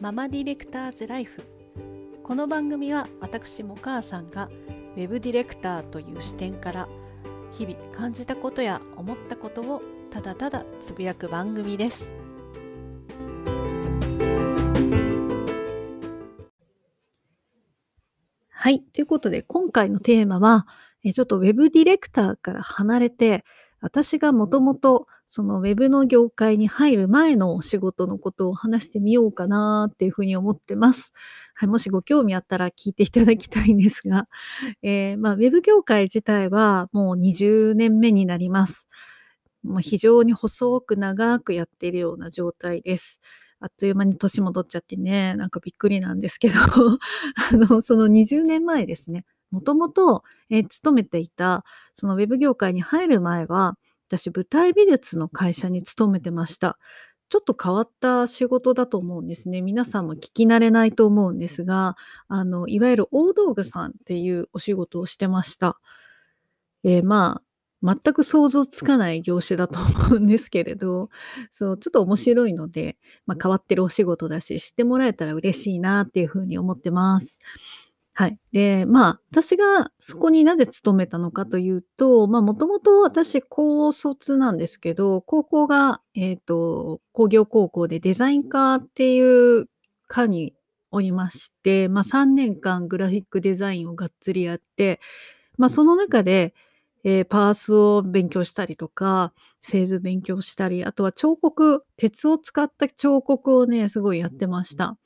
ママディレクターズライフ。この番組は私も母さんがウェブディレクターという視点から日々感じたことや思ったことをただただつぶやく番組です。はい。ということで今回のテーマはちょっとウェブディレクターから離れて私がもともとそのウェブの業界に入る前のお仕事のことを話してみようかなっていうふうに思ってます。はい、もしご興味あったら聞いていただきたいんですが、えー、まあ、ウェブ業界自体はもう20年目になります。まあ、非常に細く長くやっているような状態です。あっという間に年戻っちゃってね、なんかびっくりなんですけど、あの、その20年前ですね、もともと、え勤めていた、そのウェブ業界に入る前は、私、舞台美術の会社に勤めてました。ちょっと変わった仕事だと思うんですね。皆さんも聞き慣れないと思うんですが、あの、いわゆる大道具さんっていうお仕事をしてました。えー、まあ、全く想像つかない業種だと思うんですけれど、そう、ちょっと面白いので、まあ、変わってるお仕事だし、知ってもらえたら嬉しいなっていうふうに思ってます。はい。で、まあ、私がそこになぜ勤めたのかというと、まあ、もともと私高卒なんですけど、高校が、えっ、と、工業高校でデザイン科っていう科におりまして、まあ、3年間グラフィックデザインをがっつりやって、まあ、その中で、えーパースを勉強したりとか、製図勉強したり、あとは彫刻、鉄を使った彫刻をね、すごいやってました。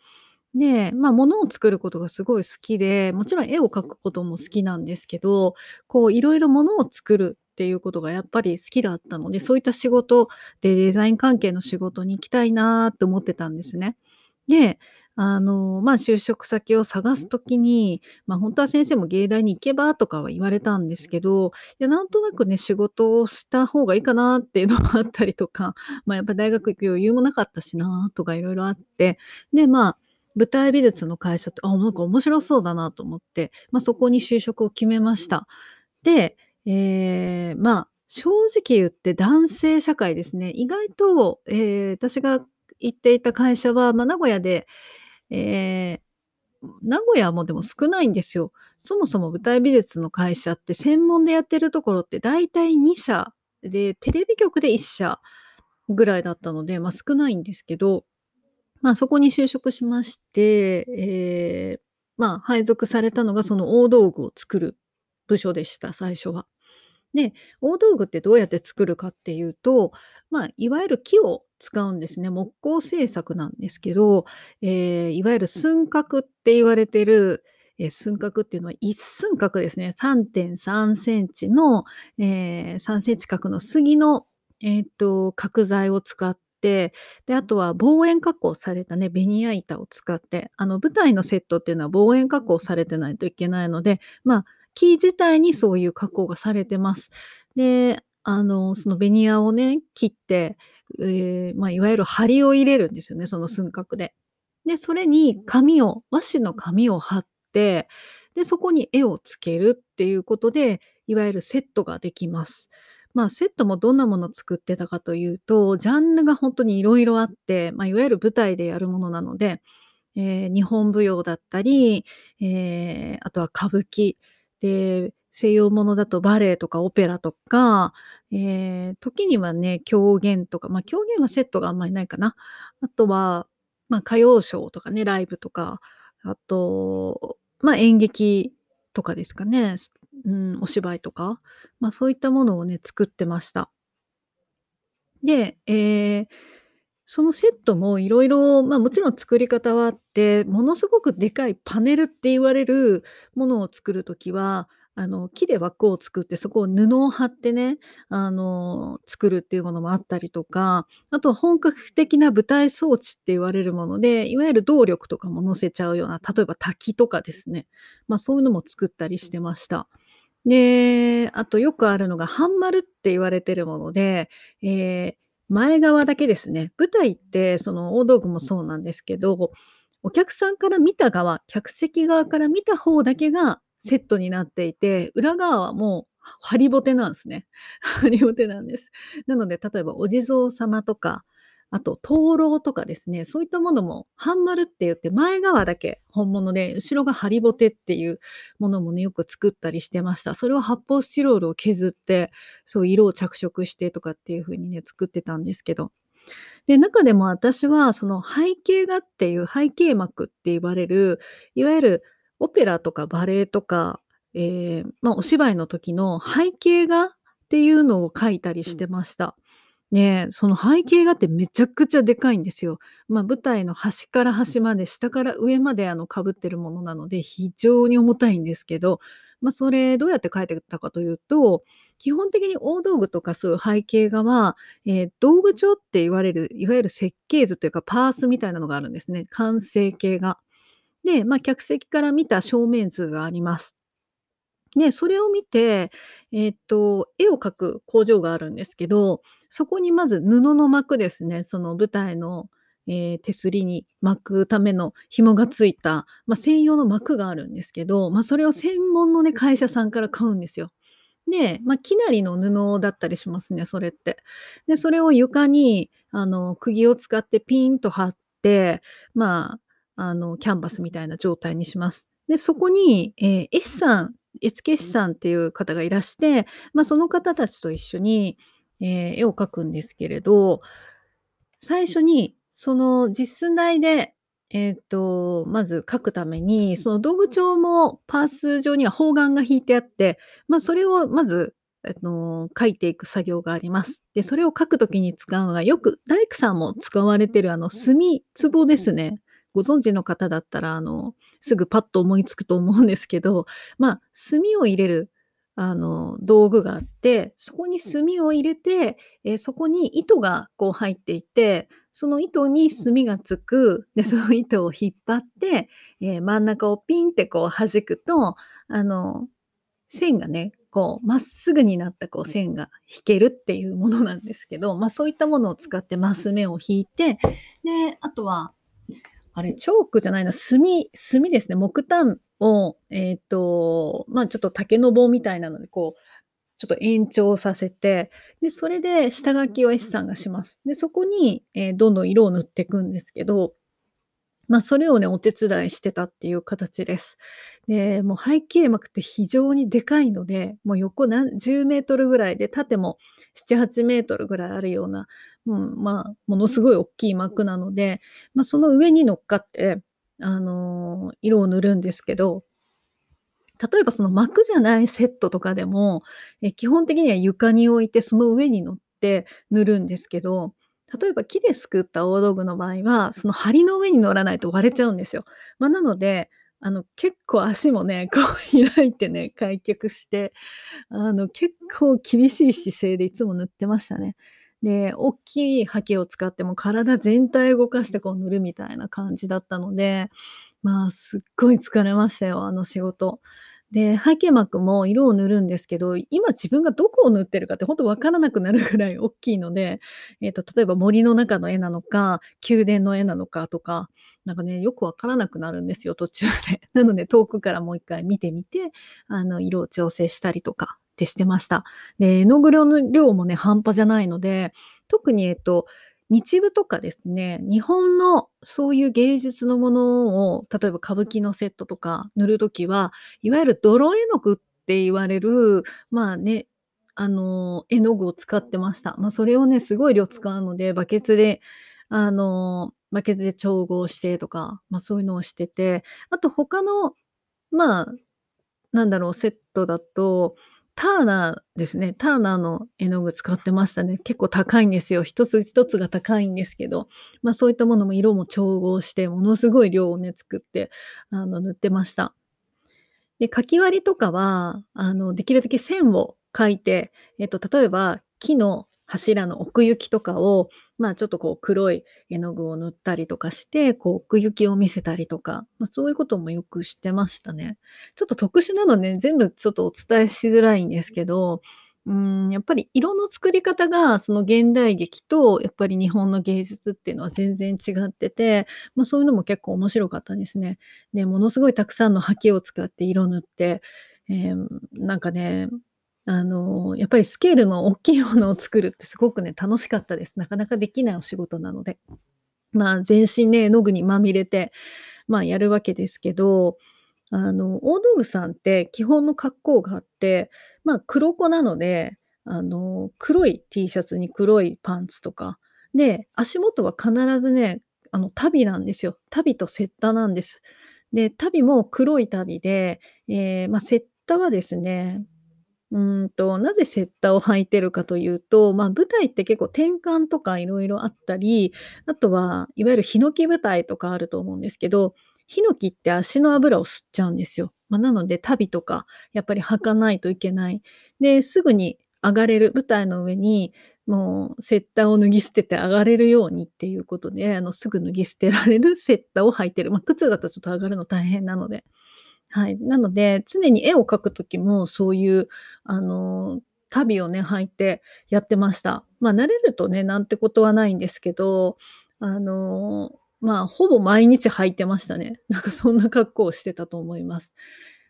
で、まあ、物を作ることがすごい好きで、もちろん絵を描くことも好きなんですけど、こういろいろ物を作るっていうことがやっぱり好きだったので、そういった仕事でデザイン関係の仕事に行きたいなって思ってたんですね。で、あの、まあ、就職先を探す時に、ま、ほんとは先生も芸大に行けばとかは言われたんですけど、いや、なんとなくね、仕事をした方がいいかなっていうのもあったりとか、まあ、やっぱ大学行く余裕もなかったしなとか色々あって、で、まあ舞台美術の会社って、あ、なんか面白そうだなと思って、まあ、そこに就職を決めました。で、えー、まあ、正直言って男性社会ですね。意外と、えー、私が行っていた会社は、まあ、名古屋で、えー、名古屋もでも少ないんですよ。そもそも舞台美術の会社って専門でやってるところって大体2社で、テレビ局で1社ぐらいだったので、まあ、少ないんですけど、まあ、そこに就職しまして、えー、まあ、配属されたのがその大道具を作る部署でした、最初は。で、大道具ってどうやって作るかっていうと、まあ、いわゆる木を使うんですね。木工製作なんですけど、えー、いわゆる寸角って言われてる、えー、寸角っていうのは一寸角ですね。3.3センチの、えー、3センチ角の杉の、えーと角材を使っ、てで、あとは防煙加工されたね、ベニヤ板を使って、あの舞台のセットっていうのは防煙加工されてないといけないので、まあ、木自体にそういう加工がされてます。で、あの、そのベニヤをね、切って、えー、まあ、いわゆる梁を入れるんですよね、その寸角で。で、それに紙を、和紙の紙を貼って、で、そこに絵をつけるっていうことで、いわゆるセットができます。まあ、セットもどんなもの作ってたかというと、ジャンルが本当にいろいろあって、まあ、いわゆる舞台でやるものなので、えー、日本舞踊だったり、えー、あとは歌舞伎、で、西洋ものだとバレエとかオペラとか、えー、時にはね、狂言とか、まあ、狂言はセットがあんまりないかな。あとは、まあ、歌謡ショーとかね、ライブとか、あと、まあ、演劇とかですかね。うん、お芝居とか、まあ、そういったものをね、作ってました。で、えー、そのセットもいろいろ、まあ、もちろん作り方はあって、ものすごくでかいパネルって言われるものを作る時は、あの、木で枠を作って、そこを布を貼ってね、あの、作るっていうものもあったりとか、あと本格的な舞台装置って言われるもので、いわゆる動力とかも乗せちゃうような、例えば滝とかですね。まあ、そういうのも作ったりしてました。で、あとよくあるのが半丸って言われてるもので、えー、前側だけですね。舞台ってその大道具もそうなんですけど、お客さんから見た側、客席側から見た方だけがセットになっていて、裏側はもうハリボテなんですね。ハリボテなんです。なので、例えばお地蔵様とか、あと灯籠とかですね、そういったものも半丸って言って前側だけ本物で、後ろがハリボテっていうものもね、よく作ったりしてました。それは発泡スチロールを削って、そう色を着色してとかっていう風にね、作ってたんですけど。で、中でも私はその背景画っていう背景膜って言われる、いわゆるオペラとかバレエとか、えー、まあ、お芝居の時の背景画っていうのを描いたりしてました。ね、その背景画ってめちゃくちゃでかいんですよ。まあ、舞台の端から端まで、下から上まであの被ってるものなので、非常に重たいんですけど、まあ、それどうやって描いてたかというと、基本的に大道具とかそういう背景画は、えー、道具帳って言われる、いわゆる設計図というかパースみたいなのがあるんですね。完成形が。で、まあ、客席から見た正面図があります。で、それを見て、えっと、絵を描く工場があるんですけど、そこにまず布の膜ですね、その舞台の、えー、手すりに巻くための紐がついた、まあ、専用の膜があるんですけど、まあ、それを専門のね、会社さんから買うんですよ。で、まあ、きなりの布だったりしますね、それって。で、それを床に、あの、釘を使ってピンと張って、まあ、あの、キャンバスみたいな状態にします。で、そこに、えー、絵師さん絵付け師さんっていう方がいらして、まあ、その方たちと一緒に、えー、絵を描くんですけれど、最初にその実寸大で、えっ、ー、と、まず描くために、その道具帳もパース上には方眼が引いてあって、まあ、それをまず、あの書いていく作業があります。で、それを書くときに使うのが、よく大工さんも使われてるあの墨壺ですね。ご存知の方だったら、あの、すぐパッと思いつくと思うんですけど、まあ、炭を入れる、あの、道具があって、そこに炭を入れて、えー、そこに糸がこう入っていて、その糸に炭がつく、で、その糸を引っ張って、えー、真ん中をピンってこう弾くと、あの、線がね、こう、まっすぐになったこう線が引けるっていうものなんですけど、まあそういったものを使ってマス目を引いて、で、あとは、あれ、チョークじゃないな、炭、炭ですね。木炭を、えっ、ー、と、まあちょっと竹の棒みたいなので、こう、ちょっと延長させて、で、それで下書きを S さんがします。で、そこに、えー、どんどん色を塗っていくんですけど、まあ、それをね、お手伝いしてたっていう形です。で、もう背景膜って非常にでかいので、もう横何10メートルぐらいで、縦も7、8メートルぐらいあるような、うん、まあ、ものすごい大きい膜なので、まあ、その上に乗っかって、あのー、色を塗るんですけど、例えばその膜じゃないセットとかでも、え基本的には床に置いてその上に乗って塗るんですけど、例えば木で作った大道具の場合は、その梁の上に乗らないと割れちゃうんですよ。まあ、なので、あの、結構足もね、こう開いてね、開脚して、あの、結構厳しい姿勢でいつも塗ってましたね。で、大きいハケを使っても体全体動かしてこう塗るみたいな感じだったので、まあ、すっごい疲れましたよ、あの仕事。で、背景膜も色を塗るんですけど、今自分がどこを塗ってるかってほんとわからなくなるぐらい大きいので、えっ、と、例えば森の中の絵なのか、宮殿の絵なのかとか、なんかね、よくわからなくなるんですよ、途中で。なので遠くからもう一回見てみて、あの、色を調整したりとかってしてました。で、絵の具の量もね、半端じゃないので、特に、えっと、日舞とかですね、日本のそういう芸術のものを、例えば歌舞伎のセットとか塗るときは、いわゆる泥絵の具って言われる、まあね、あの、絵の具を使ってました。まあ、それをね、すごい量使うので、バケツで、あの、バケツで調合してとか、まあ、そういうのをしてて、あと他の、まあ、なんだろう、セットだと、ターナーですね。ターナーの絵の具使ってましたね。結構高いんですよ。一つ一つが高いんですけど、まあそういったものも色も調合して、ものすごい量をね、作って、あの、塗ってました。で、かき割りとかは、あの、できるだけ線を描いて、えっと、例えば木の柱の奥行きとかを、まあちょっとこう黒い絵の具を塗ったりとかして、こう奥行きを見せたりとか、まあ、そういうこともよくしてましたね。ちょっと特殊なので、ね、全部ちょっとお伝えしづらいんですけど、うん、やっぱり色の作り方がその現代劇とやっぱり日本の芸術っていうのは全然違ってて、まあ、そういうのも結構面白かったですね。でものすごいたくさんの刷毛を使って色塗って、えー、なんかねあの、やっぱりスケールの大きいものを作るってすごくね、楽しかったです。なかなかできないお仕事なので。まあ、全身ね、絵の具にまみれて、まあ、やるわけですけど、あの、大道具さんって基本の格好があって、まあ、黒子なので、あの、黒い T シャツに黒いパンツとか、で、足元は必ずね、あの、足袋なんですよ。足袋とセッタなんです。で、足袋も黒い足袋で、えー、まあ、セッタはですね、うんと、なぜセッターを履いてるかというと、まあ、舞台って結構転換とかいろいろあったり、あとはいわゆるヒノキ舞台とかあると思うんですけど、ヒノキって足の油を吸っちゃうんですよ。まあ、なので足袋とかやっぱり履かないといけない。で、すぐに上がれる、舞台の上にもうセッターを脱ぎ捨てて上がれるようにっていうことで、あの、すぐ脱ぎ捨てられるセッターを履いてる。まあ、靴だとちょっと上がるの大変なので。はい。なので、常に絵を描くときも、そういう、あの、足袋をね、履いてやってました。まあ、慣れるとね、なんてことはないんですけど、あの、まあ、ほぼ毎日履いてましたね。なんかそんな格好をしてたと思います。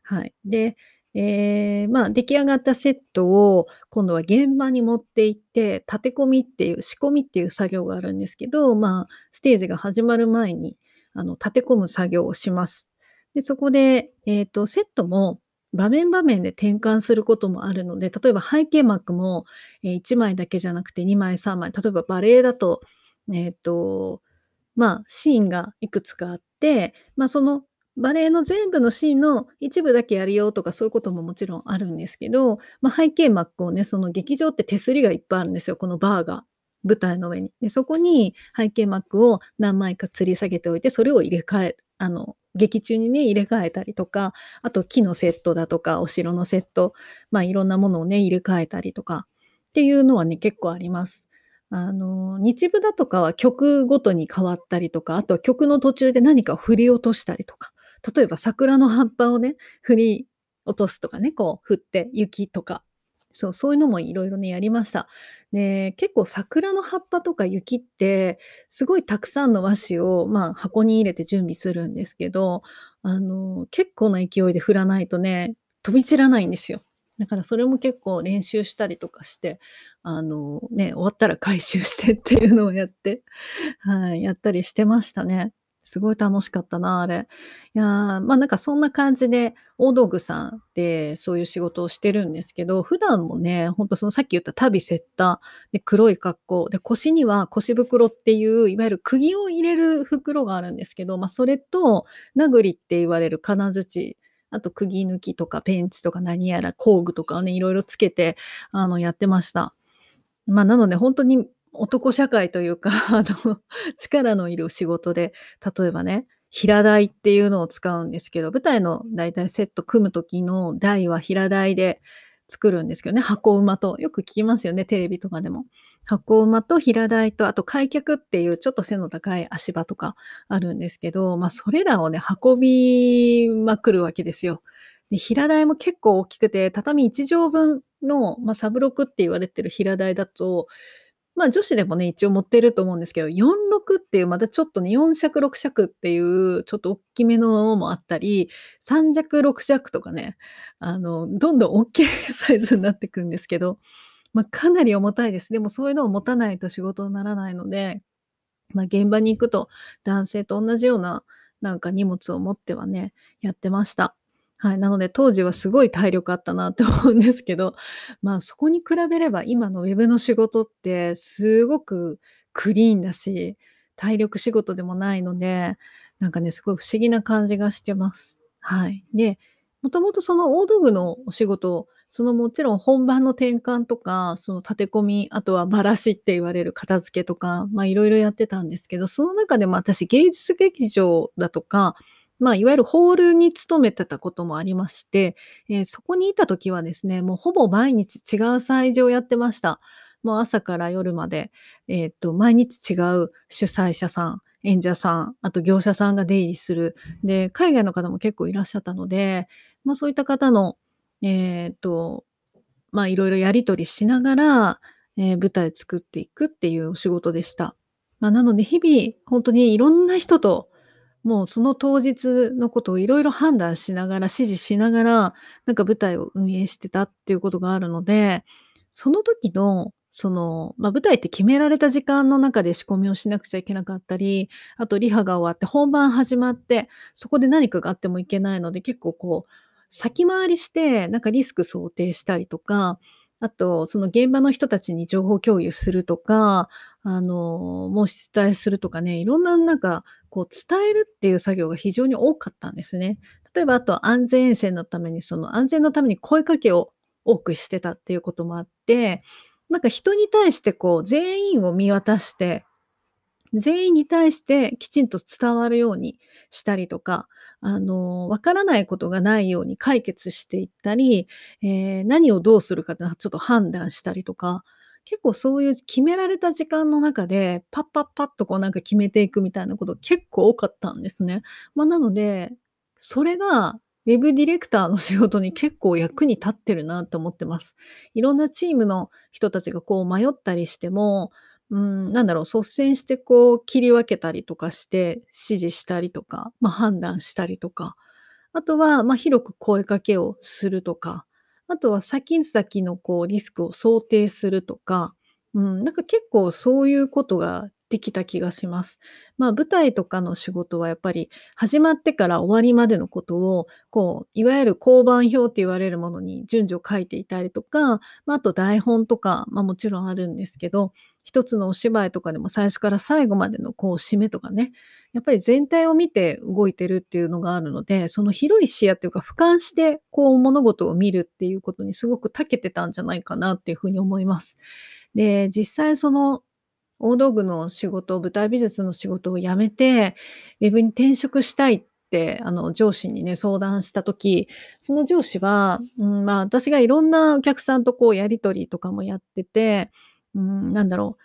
はい。で、えー、まあ、出来上がったセットを今度は現場に持って行って、立て込みっていう、仕込みっていう作業があるんですけど、まあ、ステージが始まる前に、あの、立て込む作業をします。で、そこで、えっ、ー、と、セットも場面場面で転換することもあるので、例えば背景幕も、え、1枚だけじゃなくて2枚、3枚、例えばバレエだと、えっ、ー、と、まあ、シーンがいくつかあって、まあ、そのバレエの全部のシーンの一部だけやるよとかそういうことももちろんあるんですけど、まあ、背景幕をね、その劇場って手すりがいっぱいあるんですよ、このバーが。舞台の上に。で、そこに背景幕を何枚か吊り下げておいて、それを入れ替え、あの、劇中にね、入れ替えたりとか、あと木のセットだとか、お城のセット、まあいろんなものをね、入れ替えたりとかっていうのはね、結構あります。あの、日舞だとかは曲ごとに変わったりとか、あとは曲の途中で何か振り落としたりとか、例えば桜の葉っぱをね、振り落とすとかね、こう振って雪とかそう、そういうのもいろいろね、やりました。で、結構桜の葉っぱとか雪って、すごいたくさんの和紙を、まあ、箱に入れて準備するんですけど、あの、結構な勢いで振らないとね、飛び散らないんですよ。だからそれも結構練習したりとかして、あの、ね、終わったら回収してっていうのをやって、はい、やったりしてましたね。すごい楽しかったな、あれ。いや、ま、なんかそんな感じで、大道具さんでそういう仕事をしてるんですけど、普段もね、ほんとそのさっき言った足袋セッター、で、黒い格好、で、腰には腰袋っていう、いわゆる釘を入れる袋があるんですけど、まあ、それと、殴りって言われる金槌、あと釘抜きとかペンチとか何やら工具とかをね、色々つけて、あの、やってました。ま、なのでほんとに男社会というか、あの、力のいる仕事で、例えばね、平台っていうのを使うんですけど、舞台のだいたいセット組む時の台は平台で作るんですけどね、箱馬と。よく聞きますよね、テレビとかでも。箱馬と平台と、あと開脚っていうちょっと背の高い足場とかあるんですけど、まあそれらをね、運びまくるわけですよ。で平台も結構大きくて、畳1畳分の、まあ、サブロクって言われてる平台だと、まあ、女子でもね、一応持ってると思うんですけど、46っていうまたちょっとね、4尺6尺っていうちょっと大きめのもあったり、3尺6尺とかね、あの、どんどん大きいサイズになってくんですけど、まあ、かなり重たいです。でもそういうのを持たないと仕事にならないので、まあ、現場に行くと男性と同じようななんか荷物を持ってはね、やってました。はい、なので当時はすごい体力あったなって思うんですけど、まあ、そこに比べれば今のウェブの仕事ってすごくクリーンだし、体力仕事でもないので、なんかね、すごい不思議な感じがしてます。はい。で、もともとその大道具のお仕事、そのもちろん本番の転換とか、その立て込み、あとはばらしって言われる片付けとか、まあいろいろやってたんですけど、その中でも私芸術劇場だとか、まあ、いわゆるホールに勤めてたこともありまして、えー、そこにいた時はですね、もうほぼ毎日違う催事をやってました。もう朝から夜まで、えっ、と、毎日違う主催者さん、演者さん、あと業者さんが出入りする。で、海外の方も結構いらっしゃったので、まあそういった方の、えっ、と、まあいろいろやり取りしながら、えー、舞台作っていくっていうお仕事でした。まあなので日々、本当にいろんな人ともうその当日のことをいろいろ判断しながら、指示しながら、なんか舞台を運営してたっていうことがあるので、その時の、その、ま、舞台って決められた時間の中で仕込みをしなくちゃいけなかったり、あとリハが終わって本番始まって、そこで何かがあってもいけないので、結構こう、先回りして、なんかリスク想定したりとか、あと、その現場の人たちに情報共有するとか、あの、申し伝えするとかね、いろんななんか、こう伝えるっていう作業が非常に多かったんですね。例えばあと安全沿線のために、その安全のために声かけを多くしてたっていうこともあって、なんか人に対してこう全員を見渡して、全員に対してきちんと伝わるようにしたりとか、あの、わからないことがないように解決していったり、えー、何をどうするかっていうのはちょっと判断したりとか、結構そういう決められた時間の中で、パッパッパッとこうなんか決めていくみたいなこと結構多かったんですね。まあ、なので、それがウェブディレクターの仕事に結構役に立ってるなって思ってます。いろんなチームの人たちがこう迷ったりしても、うん、なんだろう、率先してこう切り分けたりとかして、指示したりとか、まあ、判断したりとか、あとは、まあ、広く声かけをするとか、あとは先々のこうリスクを想定するとか、うん、なんか結構そういうことができた気がします。まあ、舞台とかの仕事はやっぱり始まってから終わりまでのことを、こう、いわゆる交番表って言われるものに順序を書いていたりとか、まあ、あと台本とか、まあ、もちろんあるんですけど、一つのお芝居とかでも最初から最後までのこう締めとかね、やっぱり全体を見て動いてるっていうのがあるので、その広い視野っていうか俯瞰してこう物事を見るっていうことにすごく長けてたんじゃないかなっていうふうに思います。で、実際その大道具の仕事、舞台美術の仕事を辞めて、ウェブに転職したいって、あの、上司にね、相談した時、その上司は、うん、まあ、私がいろんなお客さんとこうやり取りとかもやってて、うん、なんだろう、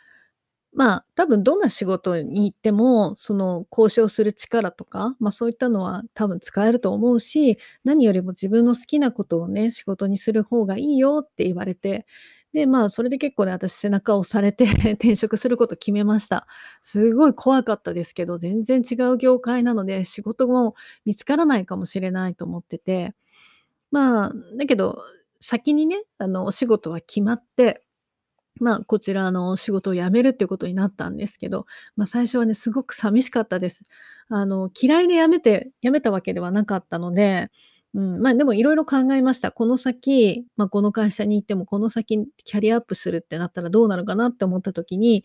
まあ、多分どんな仕事に行っても、その交渉する力とか、まあ、そういったのは多分使えると思うし、何よりも自分の好きなことをね、仕事にする方がいいよって言われて、で、まあ、それで結構ね、私背中を押されて 転職すること決めました。すごい怖かったですけど、全然違う業界なので、仕事も見つからないかもしれないと思ってて、まあ、だけど、先にね、あの、お仕事は決まって、まあ、こちらの仕事を辞めるっていうことになったんですけど、まあ、最初はね、すごく寂しかったです。あの、嫌いで辞めて辞めたわけではなかったので、うん、まあ、でもいろいろ考えました。この先、まあ、この会社に行っても、この先キャリアアップするってなったらどうなるかなって思った時に、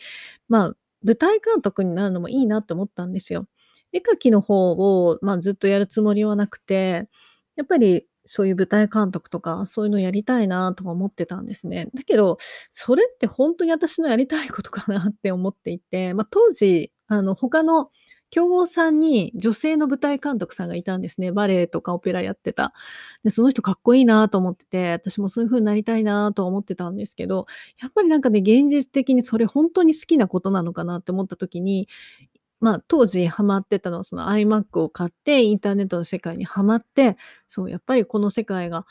まあ、舞台監督になるのもいいなって思ったんですよ。絵描きの方を、まあ、ずっとやるつもりはなくて、やっぱりそういう舞台監督とか、そういうのやりたいなとか思ってたんですね。だけど、それって本当に私のやりたいことかなって思っていて、まあ、当時、あの、他の強豪さんに女性の舞台監督さんがいたんですね。バレエとかオペラやってた。で、その人かっこいいなと思ってて、私もそういう風になりたいなと思ってたんですけど、やっぱりなんかね、現実的にそれ本当に好きなことなのかなって思った時に、まあ、当時ハマってたのはその iMac を買ってインターネットの世界にはまって、そう、やっぱりこの世界が好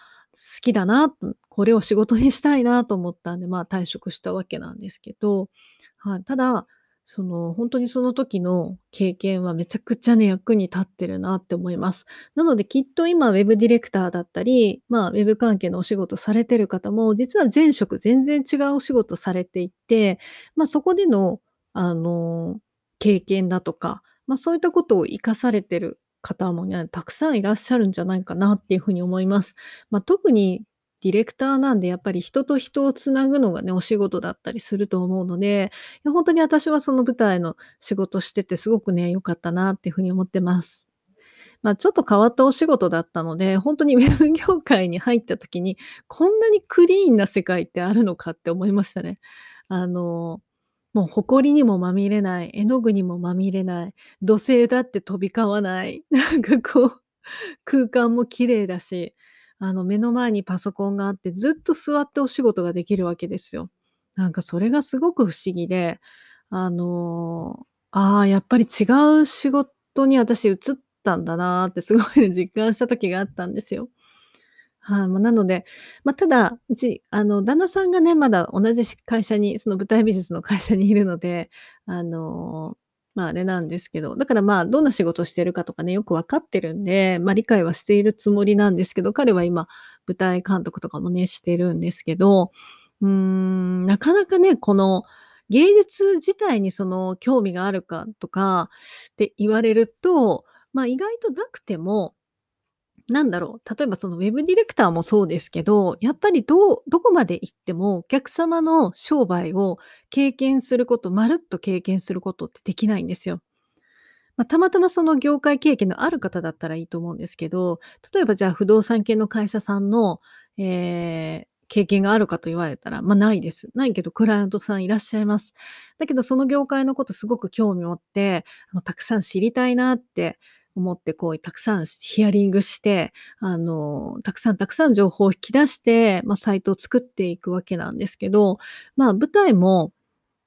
きだな、これを仕事にしたいなと思ったんで、まあ退職したわけなんですけど、はい。ただ、その、本当にその時の経験はめちゃくちゃね、役に立ってるなって思います。なのできっと今ウェブディレクターだったり、まあ、ウェブ関係のお仕事されてる方も、実は前職全然違うお仕事されていて、ま、そこでの、あの、経験だとか、ま、そういったことを活かされてる方もね、たくさんいらっしゃるんじゃないかなっていう風に思います。ま、特にディレクターなんで、やっぱり人と人をつなぐのがね、お仕事だったりすると思うので、いや、ほんとに私はその舞台の仕事しててすごくね、良かったなっていう風に思ってます。ま、ちょっと変わったお仕事だったので、ほんとに ウェブ業界に入った時に、こんなにクリーンな世界ってあるのかって思いましたね。あの、もう埃にもまみれない、絵の具にもまみれない、土星だって飛び交わない、なんかこう、空間も綺麗だしあの、目の前にパソコンがあって、ずっと座ってお仕事ができるわけですよ。なんかそれがすごく不思議で、あの、ああ、やっぱり違う仕事に私移ったんだなーってすごい、実感した時があったんですよ。はい、ま、なので、まあ、ただ、うち、あの、旦那さんがね、まだ同じ会社に、その舞台美術の会社にいるので、あの、まあ、あれなんですけど、だからまあ、どんな仕事してるかとかね、よくわかってるんで、まあ、理解はしているつもりなんですけど、彼は今、舞台監督とかもね、してるんですけど、うーん、なかなかね、この、芸術自体にその興味があるかとかって言われると、まあ、意外となくても、なんだろう、例えばそのウェブディレクターもそうですけど、やっぱりどうどこまで行ってもお客様の商売を経験すること、まるっと経験することってできないんですよ。まあ、たまたまその業界経験のある方だったらいいと思うんですけど、例えばじゃあ不動産系の会社さんの、えー経験があるかと言われたら、まあないです。ないけど、クライアントさんいらっしゃいます。だけど、その業界のことすごく興味持って、あのたくさん知りたいなって思って、こう、たくさんヒアリングして、あの、たくさんたくさん情報を引き出して、まあ、サイトを作っていくわけなんですけど、まあ、舞台も、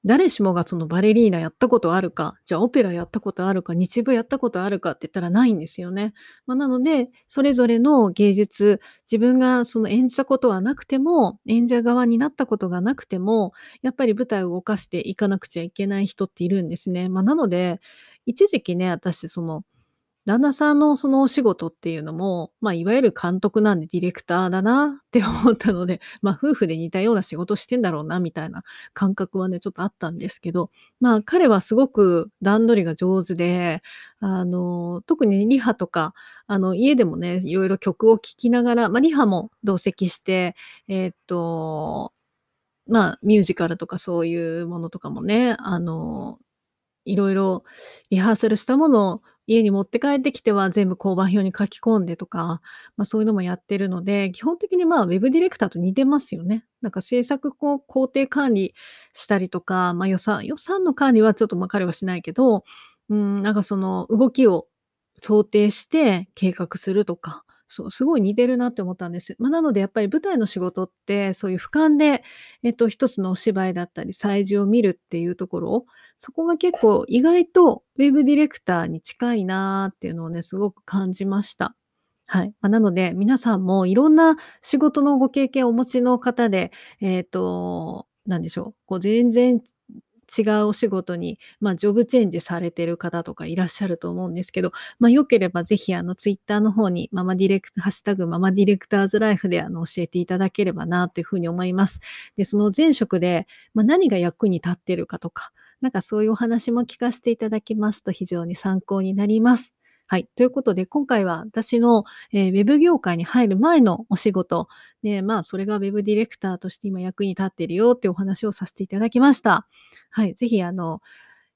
誰しもがそのバレリーナやったことあるか、じゃあオペラやったことあるか、日舞やったことあるかって言ったらないんですよね。まあ、なので、それぞれの芸術、自分がその演じたことはなくても、演者側になったことがなくても、やっぱり舞台を動かしていかなくちゃいけない人っているんですね。まあ、なので、一時期ね、私その、旦那さんのそのお仕事っていうのも、まあ、いわゆる監督なんでディレクターだなって思ったので、まあ、夫婦で似たような仕事してんだろうなみたいな感覚はね、ちょっとあったんですけど、まあ、彼はすごく段取りが上手で、あの、特にリハとか、あの、家でもね、いろいろ曲を聴きながら、まあ、リハも同席して、えー、っと、まあ、ミュージカルとかそういうものとかもね、あの、いろいろリハーサルしたものを家に持って帰ってきては全部交番表に書き込んでとか、まあ、そういうのもやってるので、基本的にまあウェブディレクターと似てますよね。なんか制作こう工程管理したりとか、まあ、予算、予算の管理はちょっとまあ彼はしないけど、うん、なんかその動きを想定して計画するとか、そう、すごい似てるなって思ったんです。まあ、なのでやっぱり舞台の仕事って、そういう俯瞰で、えっと、一つのお芝居だったり、催事を見るっていうところ、そこが結構意外とウェブディレクターに近いなっていうのをね、すごく感じました。はい。まあ、なので、皆さんもいろんな仕事のご経験をお持ちの方で、えっ、と、なんでしょう。こう全然違うお仕事に、まあ、ジョブチェンジされてる方とかいらっしゃると思うんですけど、まあ、よければぜひ、あの、ツイッターの方に、ママディレクター、ハッシュタグママディレクターズライフで、あの、教えていただければな、というふうに思います。で、その前職で、まあ、何が役に立ってるかとか、なんかそういうお話も聞かせていただきますと非常に参考になります。はい。ということで、今回は私の、えー、ウェブ業界に入る前のお仕事、で、まあ、それがウェブディレクターとして今役に立っているよっていうお話をさせていただきました。はい。ぜひ、あの、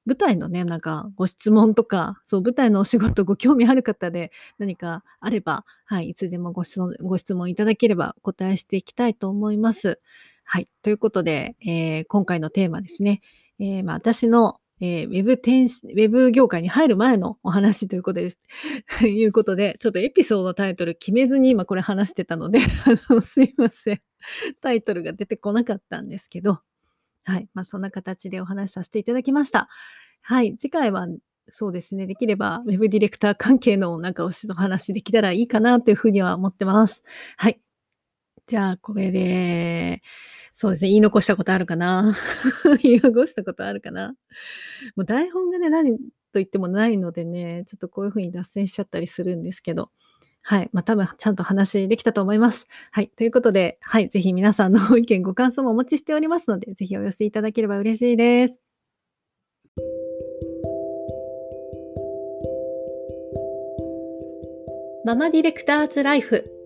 舞台のね、なんかご質問とか、そう、舞台のお仕事ご興味ある方で何かあれば、はい、いつでもご質問ご質問いただければお答えしていきたいと思います。はい。ということで、えー、今回のテーマですね。えー、まあ、私のえー、ウェブ転ウェブ業界に入る前のお話ということです。と いうことで、ちょっとエピソードのタイトル決めずに今これ話してたので、あの、すいません。タイトルが出てこなかったんですけど、はい。まあ、そんな形でお話しさせていただきました。はい。次回は、そうですね。できれば、ウェブディレクター関係のなんかお話できたらいいかなというふうには思ってます。はい。じゃあ、これで、そうですね、言い残したことあるかな 言い残したことあるかなもう台本がね、何と言ってもないのでね、ちょっとこういう風に脱線しちゃったりするんですけど、はい。まあ、多分ちゃんと話できたと思います。はい。ということで、はい。ぜひ皆さんの意見、ご感想もお持ちしておりますので、ぜひお寄せいただければ嬉しいです。ママディレクターズライフ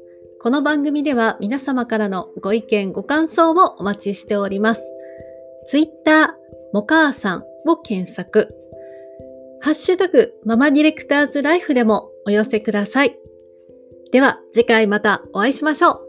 この番組では皆様からのご意見、ご感想をお待ちしております。Twitter、もかあさんを検索。ハッシュタグ、ママディレクターズライフでもお寄せください。では次回またお会いしましょう。